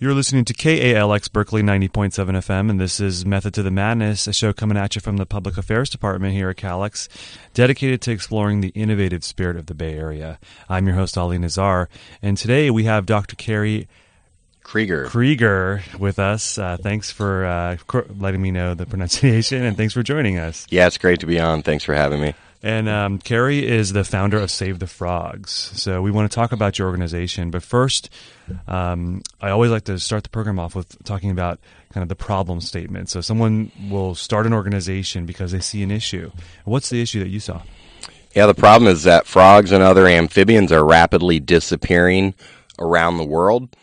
You're listening to KALX Berkeley 90.7 FM, and this is Method to the Madness, a show coming at you from the Public Affairs Department here at KALX, dedicated to exploring the innovative spirit of the Bay Area. I'm your host, Ali Nazar, and today we have Dr. Kerry Kriger. Kriger with us. Uh, thanks for uh, letting me know the pronunciation, and thanks for joining us. Yeah, it's great to be on. Thanks for having me. And um, Kerry is the founder of Save the Frogs. So we want to talk about your organization. But first, um, I always like to start the program off with talking about kind of the problem statement. So someone will start an organization because they see an issue. What's the issue that you saw? Yeah, the problem is that frogs and other amphibians are rapidly disappearing around the world.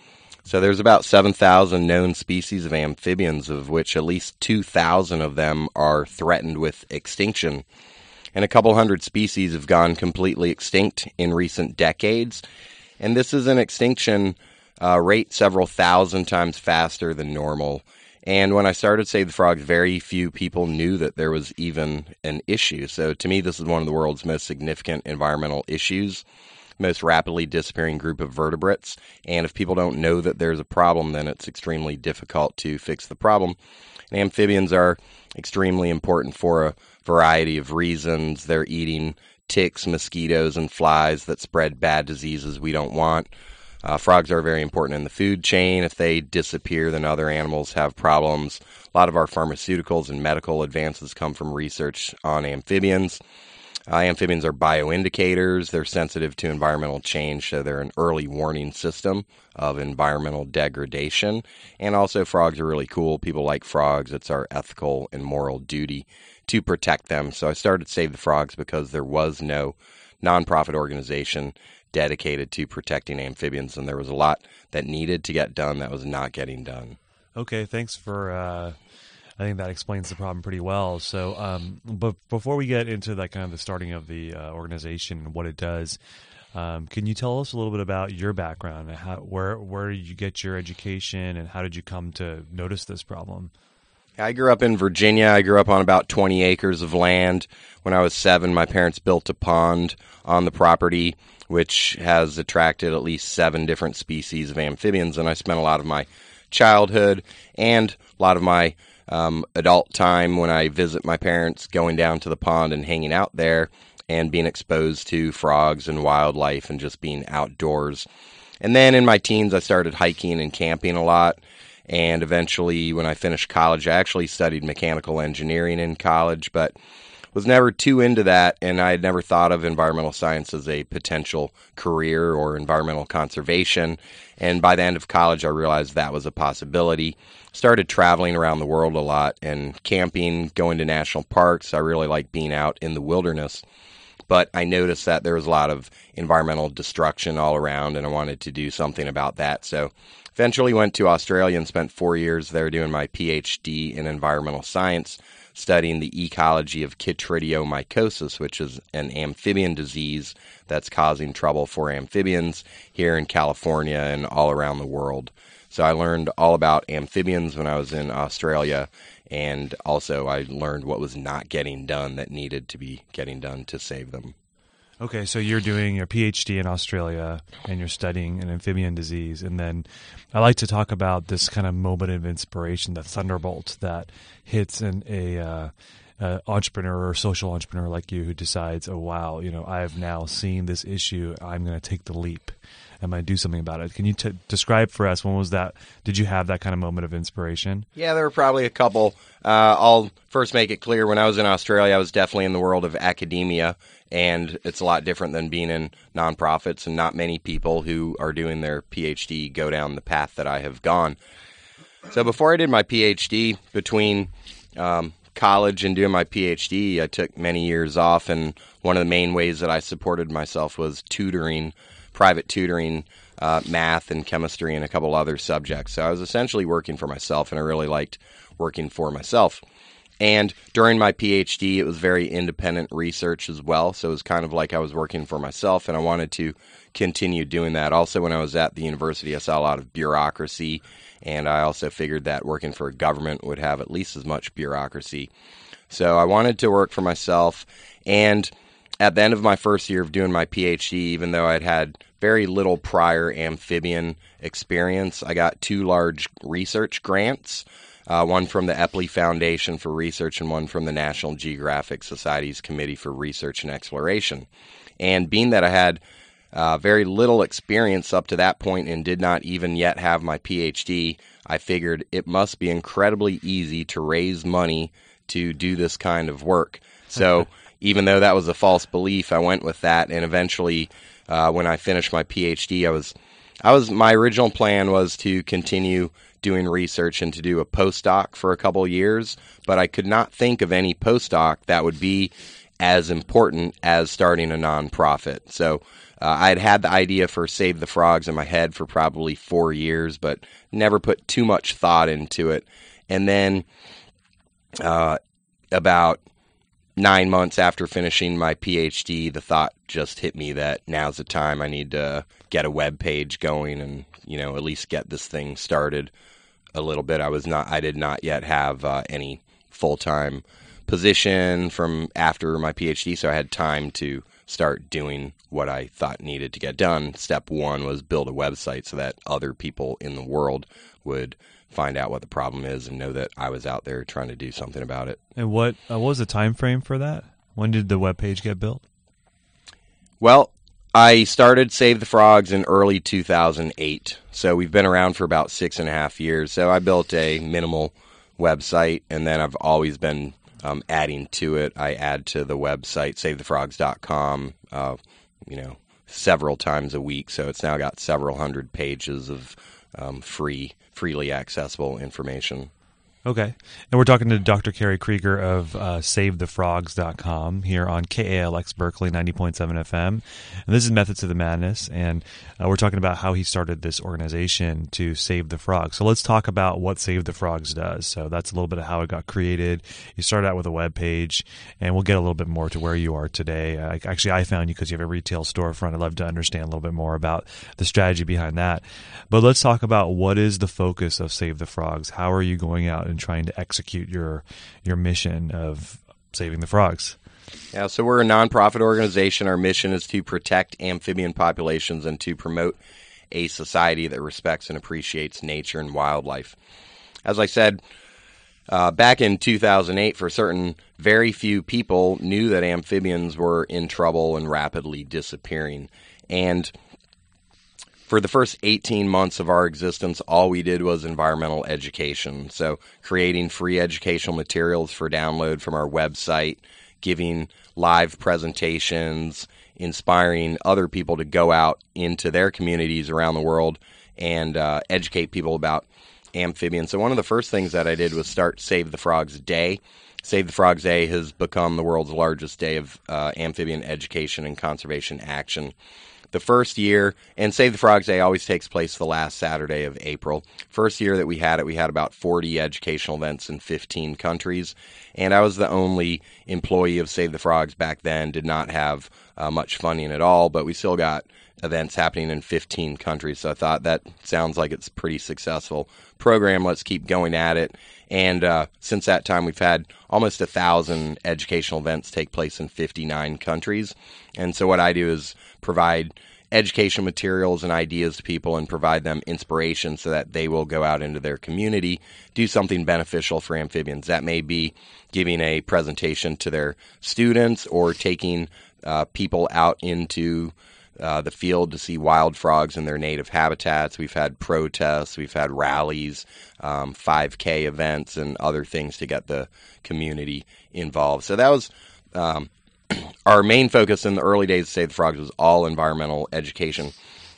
So there's about 7,000 known species of amphibians, of which at least 2,000 of them are threatened with extinction and a couple hundred species have gone completely extinct in recent decades. And this is an extinction uh, rate several thousand times faster than normal. And when I started Save the Frogs, very few people knew that there was even an issue. So to me, this is one of the world's most significant environmental issues, most rapidly disappearing group of vertebrates. And if people don't know that there's a problem, then it's extremely difficult to fix the problem. And amphibians are extremely important for a variety of reasons. They're eating ticks, mosquitoes, and flies that spread bad diseases we don't want. Uh, frogs are very important in the food chain. If they disappear, then other animals have problems. A lot of our pharmaceuticals and medical advances come from research on amphibians. Uh, amphibians are bioindicators. They're sensitive to environmental change, so they're an early warning system of environmental degradation. And also, frogs are really cool. People like frogs. It's our ethical and moral duty to protect them. So I started Save the Frogs because there was no nonprofit organization dedicated to protecting amphibians, and there was a lot that needed to get done that was not getting done. Okay, thanks for. Uh, I think that explains the problem pretty well. So, um, but before we get into that kind of the starting of the uh, organization and what it does, um, can you tell us a little bit about your background how, where where did you get your education and how did you come to notice this problem? I grew up in Virginia. I grew up on about 20 acres of land. When I was seven, my parents built a pond on the property, which has attracted at least seven different species of amphibians. And I spent a lot of my childhood and a lot of my um, adult time when I visit my parents going down to the pond and hanging out there and being exposed to frogs and wildlife and just being outdoors. And then in my teens, I started hiking and camping a lot. And eventually, when I finished college, I actually studied mechanical engineering in college, but was never too into that. And I had never thought of environmental science as a potential career or environmental conservation. And by the end of college, I realized that was a possibility. Started traveling around the world a lot and camping, going to national parks. I really like being out in the wilderness but I noticed that there was a lot of environmental destruction all around, and I wanted to do something about that. So Eventually went to Australia and spent four years there doing my PhD in environmental science, studying the ecology of chytridiomycosis, which is an amphibian disease that's causing trouble for amphibians here in California and all around the world. So I learned all about amphibians when I was in Australia, and also I learned what was not getting done that needed to be getting done to save them. Okay, so you're doing your PhD in Australia and you're studying an amphibian disease. And then I like to talk about this kind of moment of inspiration, the thunderbolt that hits an a, uh, entrepreneur or social entrepreneur like you who decides, oh, wow, you know, I have now seen this issue. I'm going to take the leap. I'm going to do something about it. Can you t- describe for us when was that? Did you have that kind of moment of inspiration? Yeah, there were probably a couple. Uh, I'll first make it clear when I was in Australia, I was definitely in the world of academia and it's a lot different than being in nonprofits and not many people who are doing their phd go down the path that i have gone. So before i did my phd between um, college and doing my phd i took many years off and one of the main ways that i supported myself was tutoring private tutoring uh, math and chemistry and a couple other subjects. So i was essentially working for myself and i really liked working for myself and during my PhD, it was very independent research as well. So it was kind of like I was working for myself, and I wanted to continue doing that. Also, when I was at the university, I saw a lot of bureaucracy, and I also figured that working for a government would have at least as much bureaucracy. So I wanted to work for myself, and at the end of my first year of doing my PhD, even though I'd had very little prior amphibian experience, I got two large research grants. Uh, one from the Epley Foundation for Research and one from the National Geographic Society's Committee for Research and Exploration. And being that I had uh, very little experience up to that point and did not even yet have my PhD, I figured it must be incredibly easy to raise money to do this kind of work. So even though that was a false belief, I went with that, and eventually, uh, when I finished my PhD, I was, I was my original plan was to continue doing research and to do a postdoc for a couple years, but I could not think of any postdoc that would be as important as starting a nonprofit. So uh, I had had the idea for Save the Frogs in my head for probably four years, but never put too much thought into it. And then uh, about nine months after finishing my PhD, the thought just hit me that now's the time I need to get a web page going and you know at least get this thing started a little bit. I was not, I did not yet have uh, any full time position from after my PhD, so I had time to start doing what I thought needed to get done. Step one was build a website so that other people in the world would find out what the problem is and know that I was out there trying to do something about it. And what uh, what was the time frame for that? When did the web page get built? Well, I started Save the Frogs in early 2008. So we've been around for about six and a half years. So I built a minimal website, and then I've always been um, adding to it. I add to the website, savethefrogs.com, uh, you know, several times a week. So it's now got several hundred pages of um, free, freely accessible information. Okay. And we're talking to Dr. Kerry Kriger of uh, SaveTheFrogs.com here on KALX Berkeley 90.7 FM. And this is Methods of the Madness. And uh, we're talking about how he started this organization to save the frogs. So let's talk about what Save the Frogs does. So that's a little bit of how it got created. You started out with a web page, and we'll get a little bit more to where you are today. Uh, actually, I found you because you have a retail storefront. I'd love to understand a little bit more about the strategy behind that. But let's talk about what is the focus of Save the Frogs? How are you going out and trying to execute your your mission of saving the frogs. Yeah, so we're a nonprofit organization. Our mission is to protect amphibian populations and to promote a society that respects and appreciates nature and wildlife. As I said, uh, back in 2008, for certain, very few people knew that amphibians were in trouble and rapidly disappearing. And for the first 18 months of our existence, all we did was environmental education. So, creating free educational materials for download from our website, giving live presentations, inspiring other people to go out into their communities around the world and uh, educate people about amphibians. So, one of the first things that I did was start Save the Frogs Day. Save the Frogs Day has become the world's largest day of uh, amphibian education and conservation action the first year, and Save the Frogs Day always takes place the last Saturday of April. First year that we had it, we had about 40 educational events in 15 countries, and I was the only employee of Save the Frogs back then. Did not have uh, much funding at all, but we still got events happening in 15 countries. So I thought that sounds like it's pretty successful program. Let's keep going at it. And uh, since that time, we've had almost a thousand educational events take place in 59 countries. And so what I do is provide educational materials and ideas to people and provide them inspiration so that they will go out into their community, do something beneficial for amphibians. That may be giving a presentation to their students or taking uh, people out into uh, the field to see wild frogs in their native habitats. We've had protests, we've had rallies, um, 5K events, and other things to get the community involved. So that was um, our main focus in the early days of Save the Frogs was all environmental education.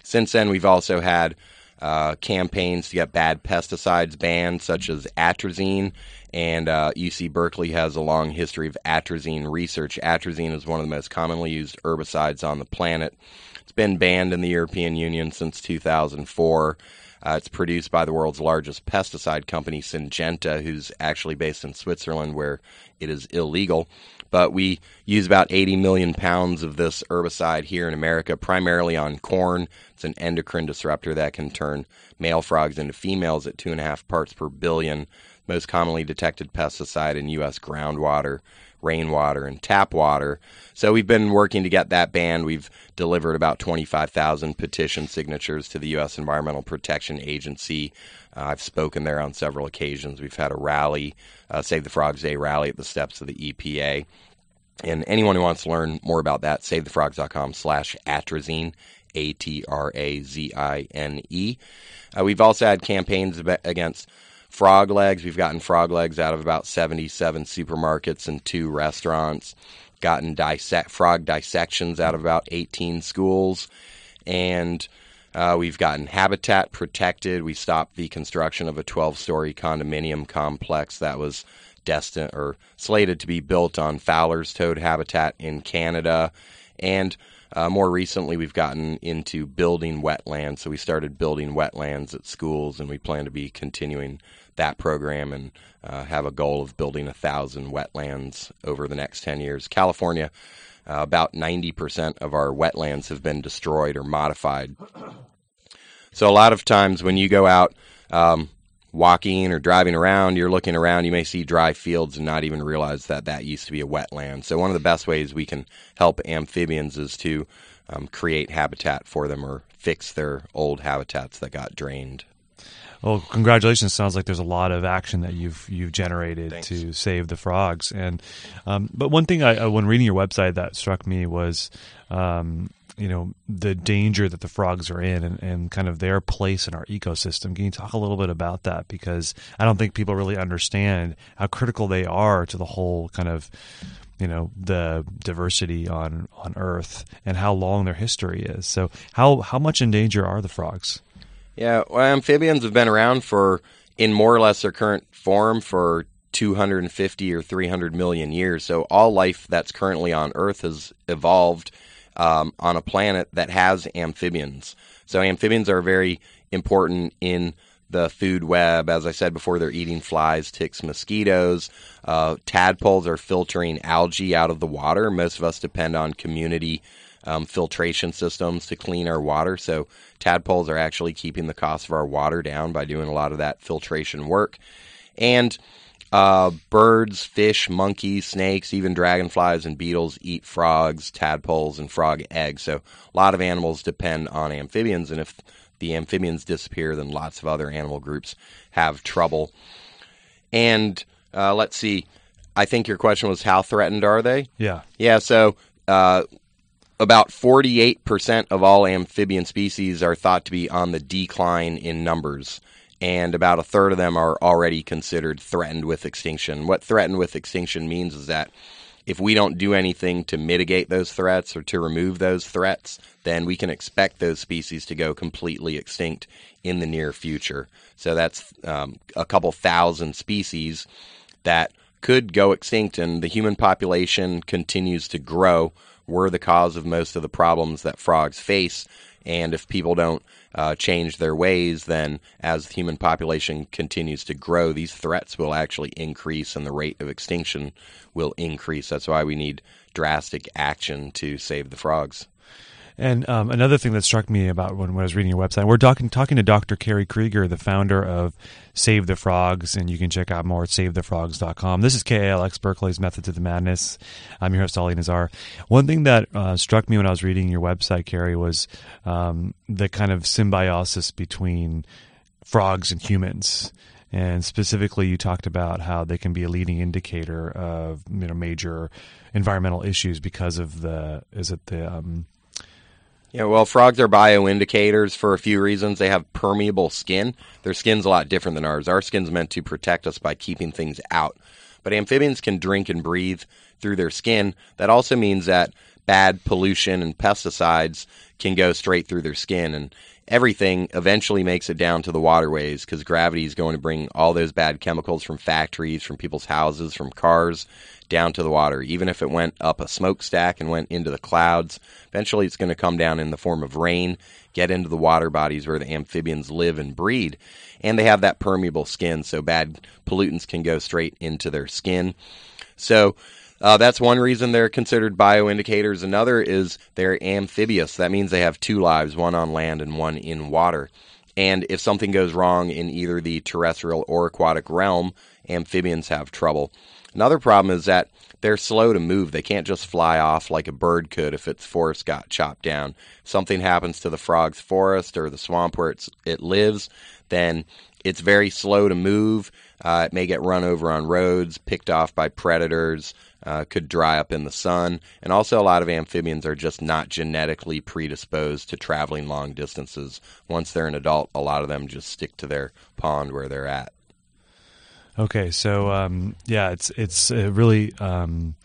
Since then, we've also had uh, campaigns to get bad pesticides banned, such as atrazine. And uh, UC Berkeley has a long history of atrazine research. Atrazine is one of the most commonly used herbicides on the planet. It's been banned in the European Union since 2004. Uh, it's produced by the world's largest pesticide company, Syngenta, who's actually based in Switzerland, where it is illegal. But we use about 80 million pounds of this herbicide here in America, primarily on corn. It's an endocrine disruptor that can turn male frogs into females at two and a half parts per billion. Most commonly detected pesticide in U.S. groundwater, rainwater, and tap water. So we've been working to get that banned. We've delivered about 25,000 petition signatures to the U.S. Environmental Protection Agency. Uh, I've spoken there on several occasions. We've had a rally, uh, Save the Frogs Day rally at the steps of the EPA. And anyone who wants to learn more about that, savethefrogs.com slash atrazine, A-T-R-A-Z-I-N-E. Uh, we've also had campaigns against frog legs. We've gotten frog legs out of about 77 supermarkets and two restaurants. Gotten dissect, frog dissections out of about 18 schools. And uh, we've gotten habitat protected. We stopped the construction of a 12 story condominium complex that was destined or slated to be built on Fowler's toad habitat in Canada. And uh, more recently, we've gotten into building wetlands. So we started building wetlands at schools, and we plan to be continuing that program and uh, have a goal of building a thousand wetlands over the next 10 years. California, uh, about 90% of our wetlands have been destroyed or modified. So a lot of times when you go out, um, walking or driving around, you're looking around, you may see dry fields and not even realize that that used to be a wetland. So, one of the best ways we can help amphibians is to um, create habitat for them or fix their old habitats that got drained. Well, congratulations! Sounds like there's a lot of action that you've you've generated Thanks. to save the frogs. And um, but one thing I, when reading your website that struck me was um, you know the danger that the frogs are in and, and kind of their place in our ecosystem. Can you talk a little bit about that? Because I don't think people really understand how critical they are to the whole kind of you know the diversity on on Earth and how long their history is. So how how much in danger are the frogs? Yeah, well, amphibians have been around for in more or less their current form for 250 or 300 million years. So all life that's currently on Earth has evolved um, on a planet that has amphibians. So amphibians are very important in the food web. As I said before, they're eating flies, ticks, mosquitoes. Uh, tadpoles are filtering algae out of the water. Most of us depend on community um, filtration systems to clean our water. So tadpoles are actually keeping the cost of our water down by doing a lot of that filtration work. And uh, birds, fish, monkeys, snakes, even dragonflies and beetles eat frogs, tadpoles, and frog eggs. So a lot of animals depend on amphibians, and if the amphibians disappear, then lots of other animal groups have trouble. And uh, let's see, I think your question was how threatened are they? Yeah. Yeah, so uh, about 48% of all amphibian species are thought to be on the decline in numbers and about a third of them are already considered threatened with extinction. What threatened with extinction means is that if we don't do anything to mitigate those threats or to remove those threats, then we can expect those species to go completely extinct in the near future. So that's um, a couple thousand species that could go extinct, and the human population continues to grow. We're the cause of most of the problems that frogs face. And if people don't uh, change their ways, then as the human population continues to grow, these threats will actually increase and the rate of extinction will increase. That's why we need drastic action to save the frogs. And um, another thing that struck me about when, when, I was reading your website, we're talking talking to Dr. Kerry Kriger, the founder of Save the Frogs, and you can check out more at savethefrogs.com. This is KALX Berkeley's Method to the Madness. I'm your host, Ali Nazar. One thing that uh, struck me when I was reading your website, Kerry, was um, the kind of symbiosis between frogs and humans. And specifically, you talked about how they can be a leading indicator of you know major environmental issues because of the is it the um, yeah, well, frogs are bioindicators for a few reasons. They have permeable skin. Their skin's a lot different than ours. Our skin's meant to protect us by keeping things out. But amphibians can drink and breathe through their skin. That also means that bad pollution and pesticides can go straight through their skin. And everything eventually makes it down to the waterways because gravity is going to bring all those bad chemicals from factories, from people's houses, from cars down to the water. Even if it went up a smokestack and went into the clouds, eventually it's going to come down in the form of rain, get into the water bodies where the amphibians live and breed. And they have that permeable skin, so bad pollutants can go straight into their skin. So, Uh, that's one reason they're considered bioindicators. Another is they're amphibious. That means they have two lives, one on land and one in water. And if something goes wrong in either the terrestrial or aquatic realm, amphibians have trouble. Another problem is that they're slow to move. They can't just fly off like a bird could if its forest got chopped down. Something happens to the frog's forest or the swamp where it lives, then it's very slow to move. Uh, it may get run over on roads, picked off by predators, uh, could dry up in the sun. And also, a lot of amphibians are just not genetically predisposed to traveling long distances. Once they're an adult, a lot of them just stick to their pond where they're at. Okay, so um, yeah, it's it's uh, really um,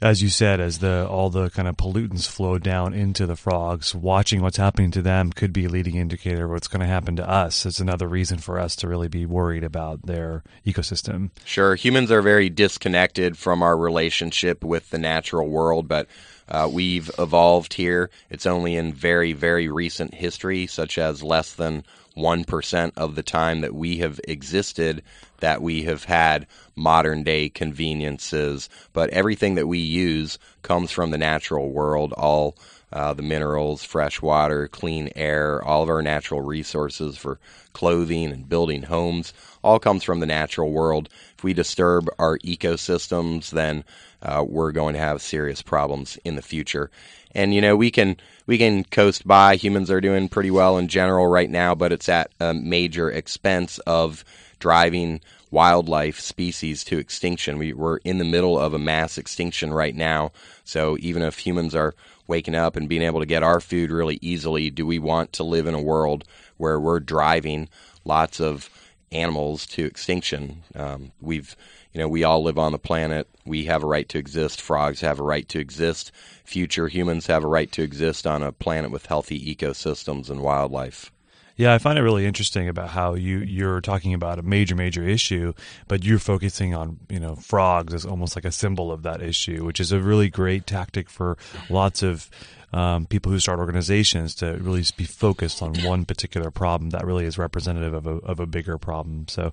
as you said, as the all the kind of pollutants flow down into the frogs, watching what's happening to them could be a leading indicator of what's going to happen to us. It's another reason for us to really be worried about their ecosystem. Sure, humans are very disconnected from our relationship with the natural world, but uh, we've evolved here. It's only in very, very recent history, such as less than 1% of the time that we have existed that we have had modern day conveniences. But everything that we use comes from the natural world. All uh, the minerals, fresh water, clean air, all of our natural resources for clothing and building homes, all comes from the natural world. If we disturb our ecosystems, then uh, we're going to have serious problems in the future. And you know, we can we can coast by. Humans are doing pretty well in general right now, but it's at a major expense of driving wildlife species to extinction. We, we're in the middle of a mass extinction right now. So even if humans are waking up and being able to get our food really easily, do we want to live in a world where we're driving lots of animals to extinction? Um, we've you know, we all live on the planet. We have a right to exist. Frogs have a right to exist. Future humans have a right to exist on a planet with healthy ecosystems and wildlife. Yeah, I find it really interesting about how you you're talking about a major major issue, but you're focusing on you know frogs as almost like a symbol of that issue, which is a really great tactic for lots of um, people who start organizations to really be focused on one particular problem that really is representative of a, of a bigger problem. So,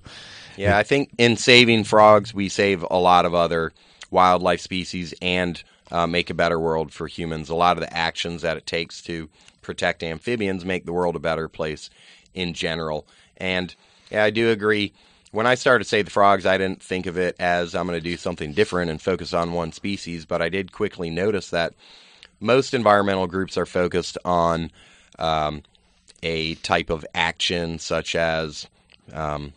yeah, it, I think in saving frogs, we save a lot of other wildlife species and uh, make a better world for humans. A lot of the actions that it takes to protect amphibians make the world a better place in general. And yeah, I do agree. When I started Save the Frogs, I didn't think of it as I'm going to do something different and focus on one species, but I did quickly notice that most environmental groups are focused on um, a type of action, such as um,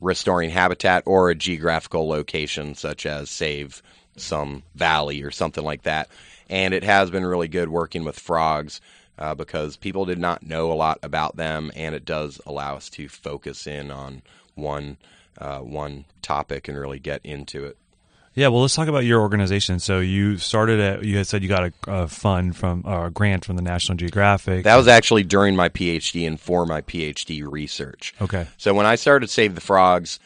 restoring habitat or a geographical location, such as save some valley or something like that. And it has been really good working with frogs uh, because people did not know a lot about them, and it does allow us to focus in on one uh, one topic and really get into it. Yeah, well, let's talk about your organization. So you started at, you had said you got a, a fund from, or a grant from the National Geographic. That was actually during my PhD and for my PhD research. Okay. So when I started Save the Frogs,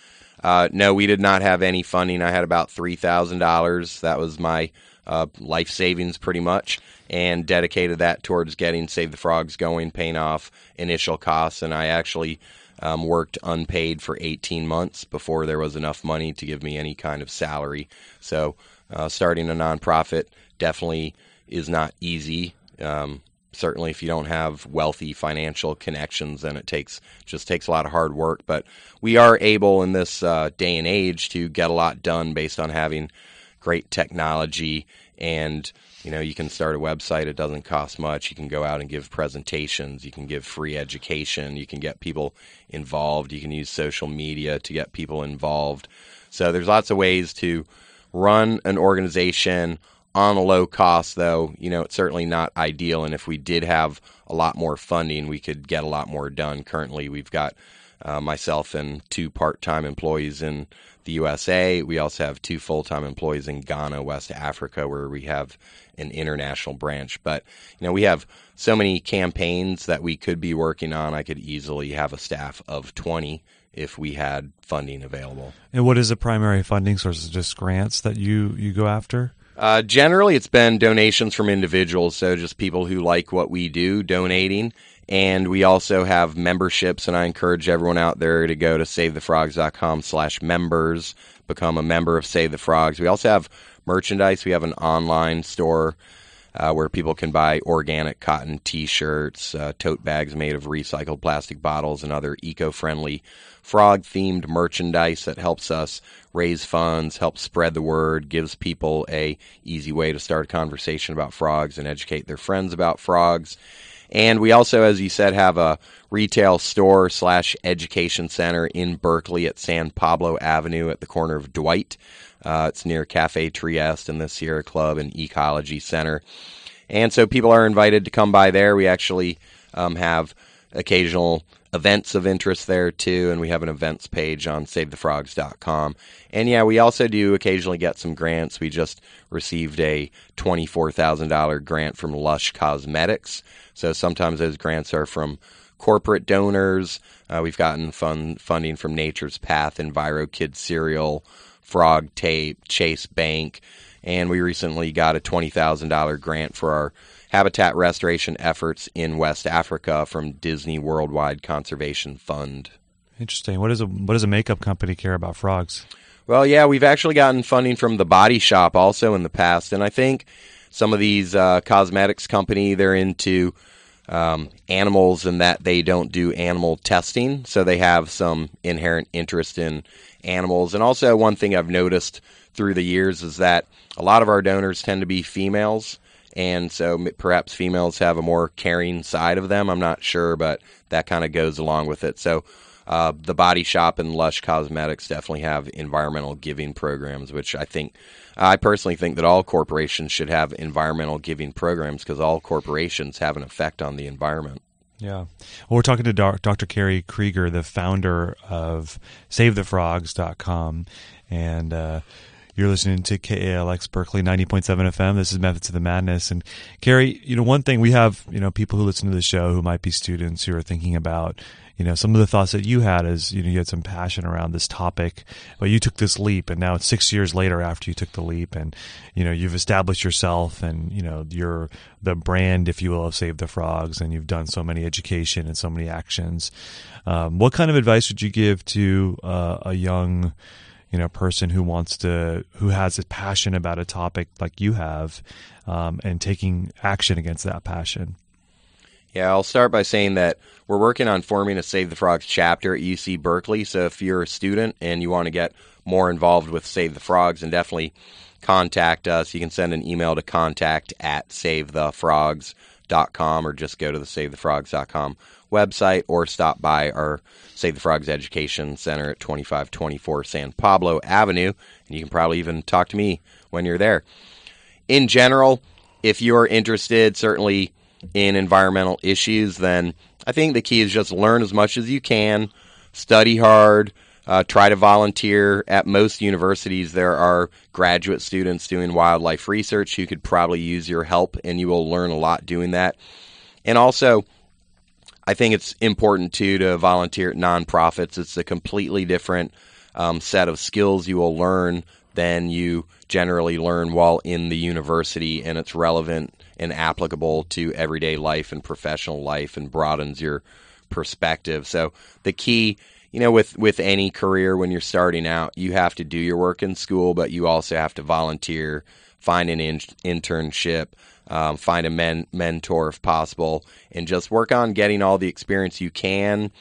uh, no, we did not have any funding. I had about $3,000. That was my uh, life savings pretty much and dedicated that towards getting Save the Frogs going, paying off initial costs. And I actually um, worked unpaid for 18 months before there was enough money to give me any kind of salary. So, uh, starting a nonprofit definitely is not easy. Um, certainly, if you don't have wealthy financial connections, then it takes just takes a lot of hard work. But we are able in this uh, day and age to get a lot done based on having great technology and you know you can start a website it doesn't cost much. You can go out and give presentations you can give free education you can get people involved you can use social media to get people involved. So there's lots of ways to run an organization on a low cost though you know it's certainly not ideal and if we did have a lot more funding we could get a lot more done. Currently we've got uh, myself and two part-time employees in the USA. We also have two full time employees in Ghana, West Africa, where we have an international branch. But, you know, we have so many campaigns that we could be working on. I could easily have a staff of 20 if we had funding available. And what is the primary funding source? Just grants that you, you go after? Uh, generally, it's been donations from individuals, so just people who like what we do donating. And we also have memberships, and I encourage everyone out there to go to savethefrogs.com slash members, become a member of Save the Frogs. We also have merchandise. We have an online store uh, where people can buy organic cotton T-shirts, uh, tote bags made of recycled plastic bottles, and other eco-friendly frog-themed merchandise that helps us raise funds, helps spread the word, gives people a easy way to start a conversation about frogs and educate their friends about frogs. And we also, as you said, have a retail store slash education center in Berkeley at San Pablo Avenue at the corner of Dwight. Uh, it's near Cafe Trieste and the Sierra Club and Ecology Center. And so people are invited to come by there. We actually um, have occasional events of interest there too, and we have an events page on SaveTheFrogs.com. And yeah, we also do occasionally get some grants. We just received a $24,000 grant from Lush Cosmetics. So sometimes those grants are from corporate donors. Uh, we've gotten fun, funding from Nature's Path, EnviroKidz Cereal, Frog Tape, Chase Bank, and we recently got a $20,000 grant for our habitat restoration efforts in West Africa from Disney Worldwide Conservation Fund. Interesting. What does a what does a makeup company care about frogs? Well, yeah, we've actually gotten funding from the Body Shop also in the past, and I think some of these uh, cosmetics company they're into um, animals and that they don't do animal testing, so they have some inherent interest in animals. And also, one thing I've noticed through the years is that a lot of our donors tend to be females, and so perhaps females have a more caring side of them. I'm not sure, but that kind of goes along with it. So. Uh, the Body Shop and Lush Cosmetics definitely have environmental giving programs, which I think I personally think that all corporations should have environmental giving programs because all corporations have an effect on the environment. Yeah. Well, we're talking to Dr. Kerry Kriger, the founder of SaveTheFrogs.com. And, uh, you're listening to KALX Berkeley 90.7 FM. This is Methods of the Madness. And Kerry, you know, one thing we have, you know, people who listen to the show who might be students who are thinking about, you know, some of the thoughts that you had is, you know, you had some passion around this topic, but you took this leap and now it's six years later after you took the leap and, you know, you've established yourself and, you know, you're the brand, if you will, of Save the Frogs and you've done so many education and so many actions. Um, what kind of advice would you give to uh, a young, you know person who wants to who has a passion about a topic like you have um, and taking action against that passion yeah i'll start by saying that we're working on forming a save the frogs chapter at uc berkeley so if you're a student and you want to get more involved with save the frogs and definitely contact us you can send an email to contact at savethefrogs.com or just go to the savethefrogs.com website or stop by our Save the Frogs Education Center at 2524 San Pablo Avenue. And you can probably even talk to me when you're there. In general, if you're interested, certainly in environmental issues, then I think the key is just learn as much as you can, study hard, uh, try to volunteer. At most universities, there are graduate students doing wildlife research who could probably use your help, and you will learn a lot doing that. And also, I think it's important too to volunteer at nonprofits. It's a completely different um, set of skills you will learn than you generally learn while in the university, and it's relevant and applicable to everyday life and professional life and broadens your perspective. So the key, you know, with with any career when you're starting out, you have to do your work in school, but you also have to volunteer, find an in- internship, um, find a men- mentor if possible, and just work on getting all the experience you can.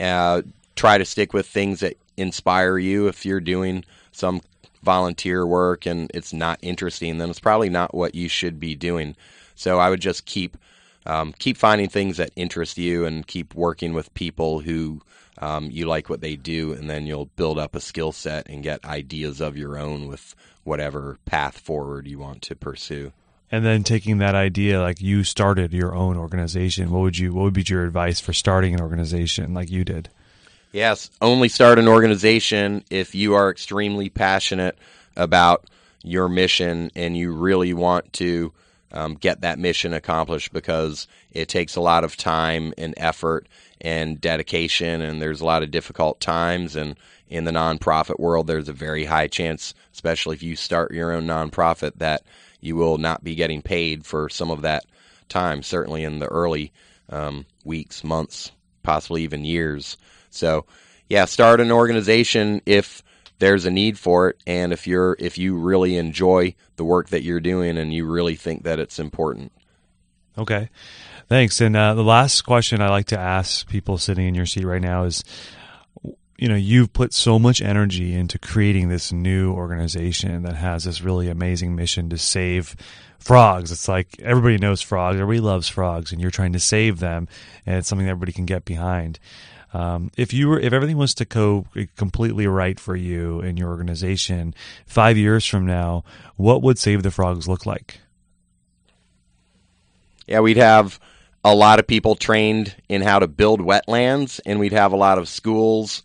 Uh, try to stick with things that inspire you. If you're doing some volunteer work and it's not interesting, then it's probably not what you should be doing. So I would just keep um, keep finding things that interest you and keep working with people who um, you like what they do, and then you'll build up a skill set and get ideas of your own with whatever path forward you want to pursue and then taking that idea like you started your own organization what would you what would be your advice for starting an organization like you did yes only start an organization if you are extremely passionate about your mission and you really want to um, get that mission accomplished because it takes a lot of time and effort and dedication and there's a lot of difficult times. And in the nonprofit world there's a very high chance especially if you start your own nonprofit that you will not be getting paid for some of that time, certainly in the early um, weeks, months, possibly even years. So, yeah, start an organization if there's a need for it, and if you're if you really enjoy the work that you're doing and you really think that it's important. Okay, thanks. And uh, the last question I like to ask people sitting in your seat right now is you know you've put so much energy into creating this new organization that has this really amazing mission to save frogs. It's like everybody knows frogs everybody loves frogs and you're trying to save them and it's something that everybody can get behind. Um, if you were if everything was to go completely right for you in your organization five years from now what would save the frogs look like? Yeah we'd have a lot of people trained in how to build wetlands and we'd have a lot of schools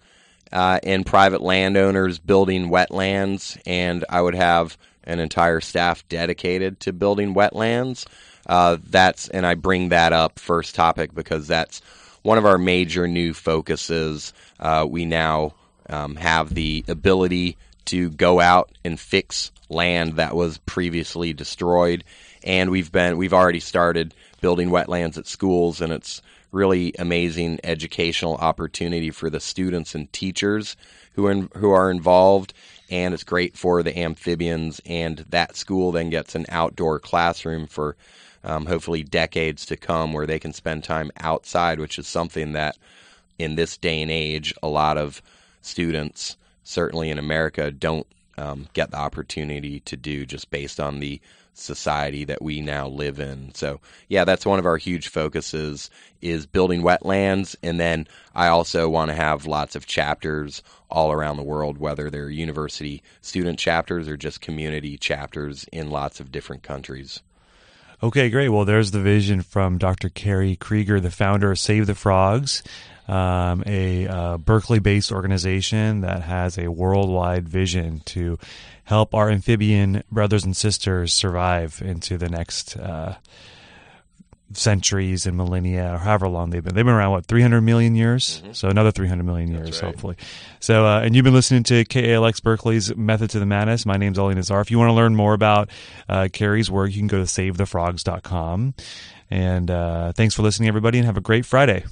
uh, and private landowners building wetlands, and I would have an entire staff dedicated to building wetlands. Uh, that's and I bring that up first topic because that's one of our major new focuses. Uh, we now um, have the ability to go out and fix land that was previously destroyed, and we've been we've already started building wetlands at schools, and it's really amazing educational opportunity for the students and teachers who are in, who are involved and it's great for the amphibians and that school then gets an outdoor classroom for um, hopefully decades to come where they can spend time outside which is something that in this day and age a lot of students certainly in america don't um, get the opportunity to do just based on the society that we now live in. So yeah, that's one of our huge focuses is building wetlands. And then I also want to have lots of chapters all around the world, whether they're university student chapters or just community chapters in lots of different countries. Okay, great. Well, there's the vision from Dr. Kerry Kriger, the founder of Save the Frogs um, a uh, Berkeley based organization that has a worldwide vision to help our amphibian brothers and sisters survive into the next uh, centuries and millennia or however long they've been. They've been around, what, 300 million years? Mm-hmm. So another 300 million years, right. hopefully. So, uh, and you've been listening to KALX Berkeley's Method to the Madness. My name's Ali Nazar. If you want to learn more about uh, Kerry's work, you can go to savethefrogs.com. And uh, thanks for listening, everybody, and have a great Friday.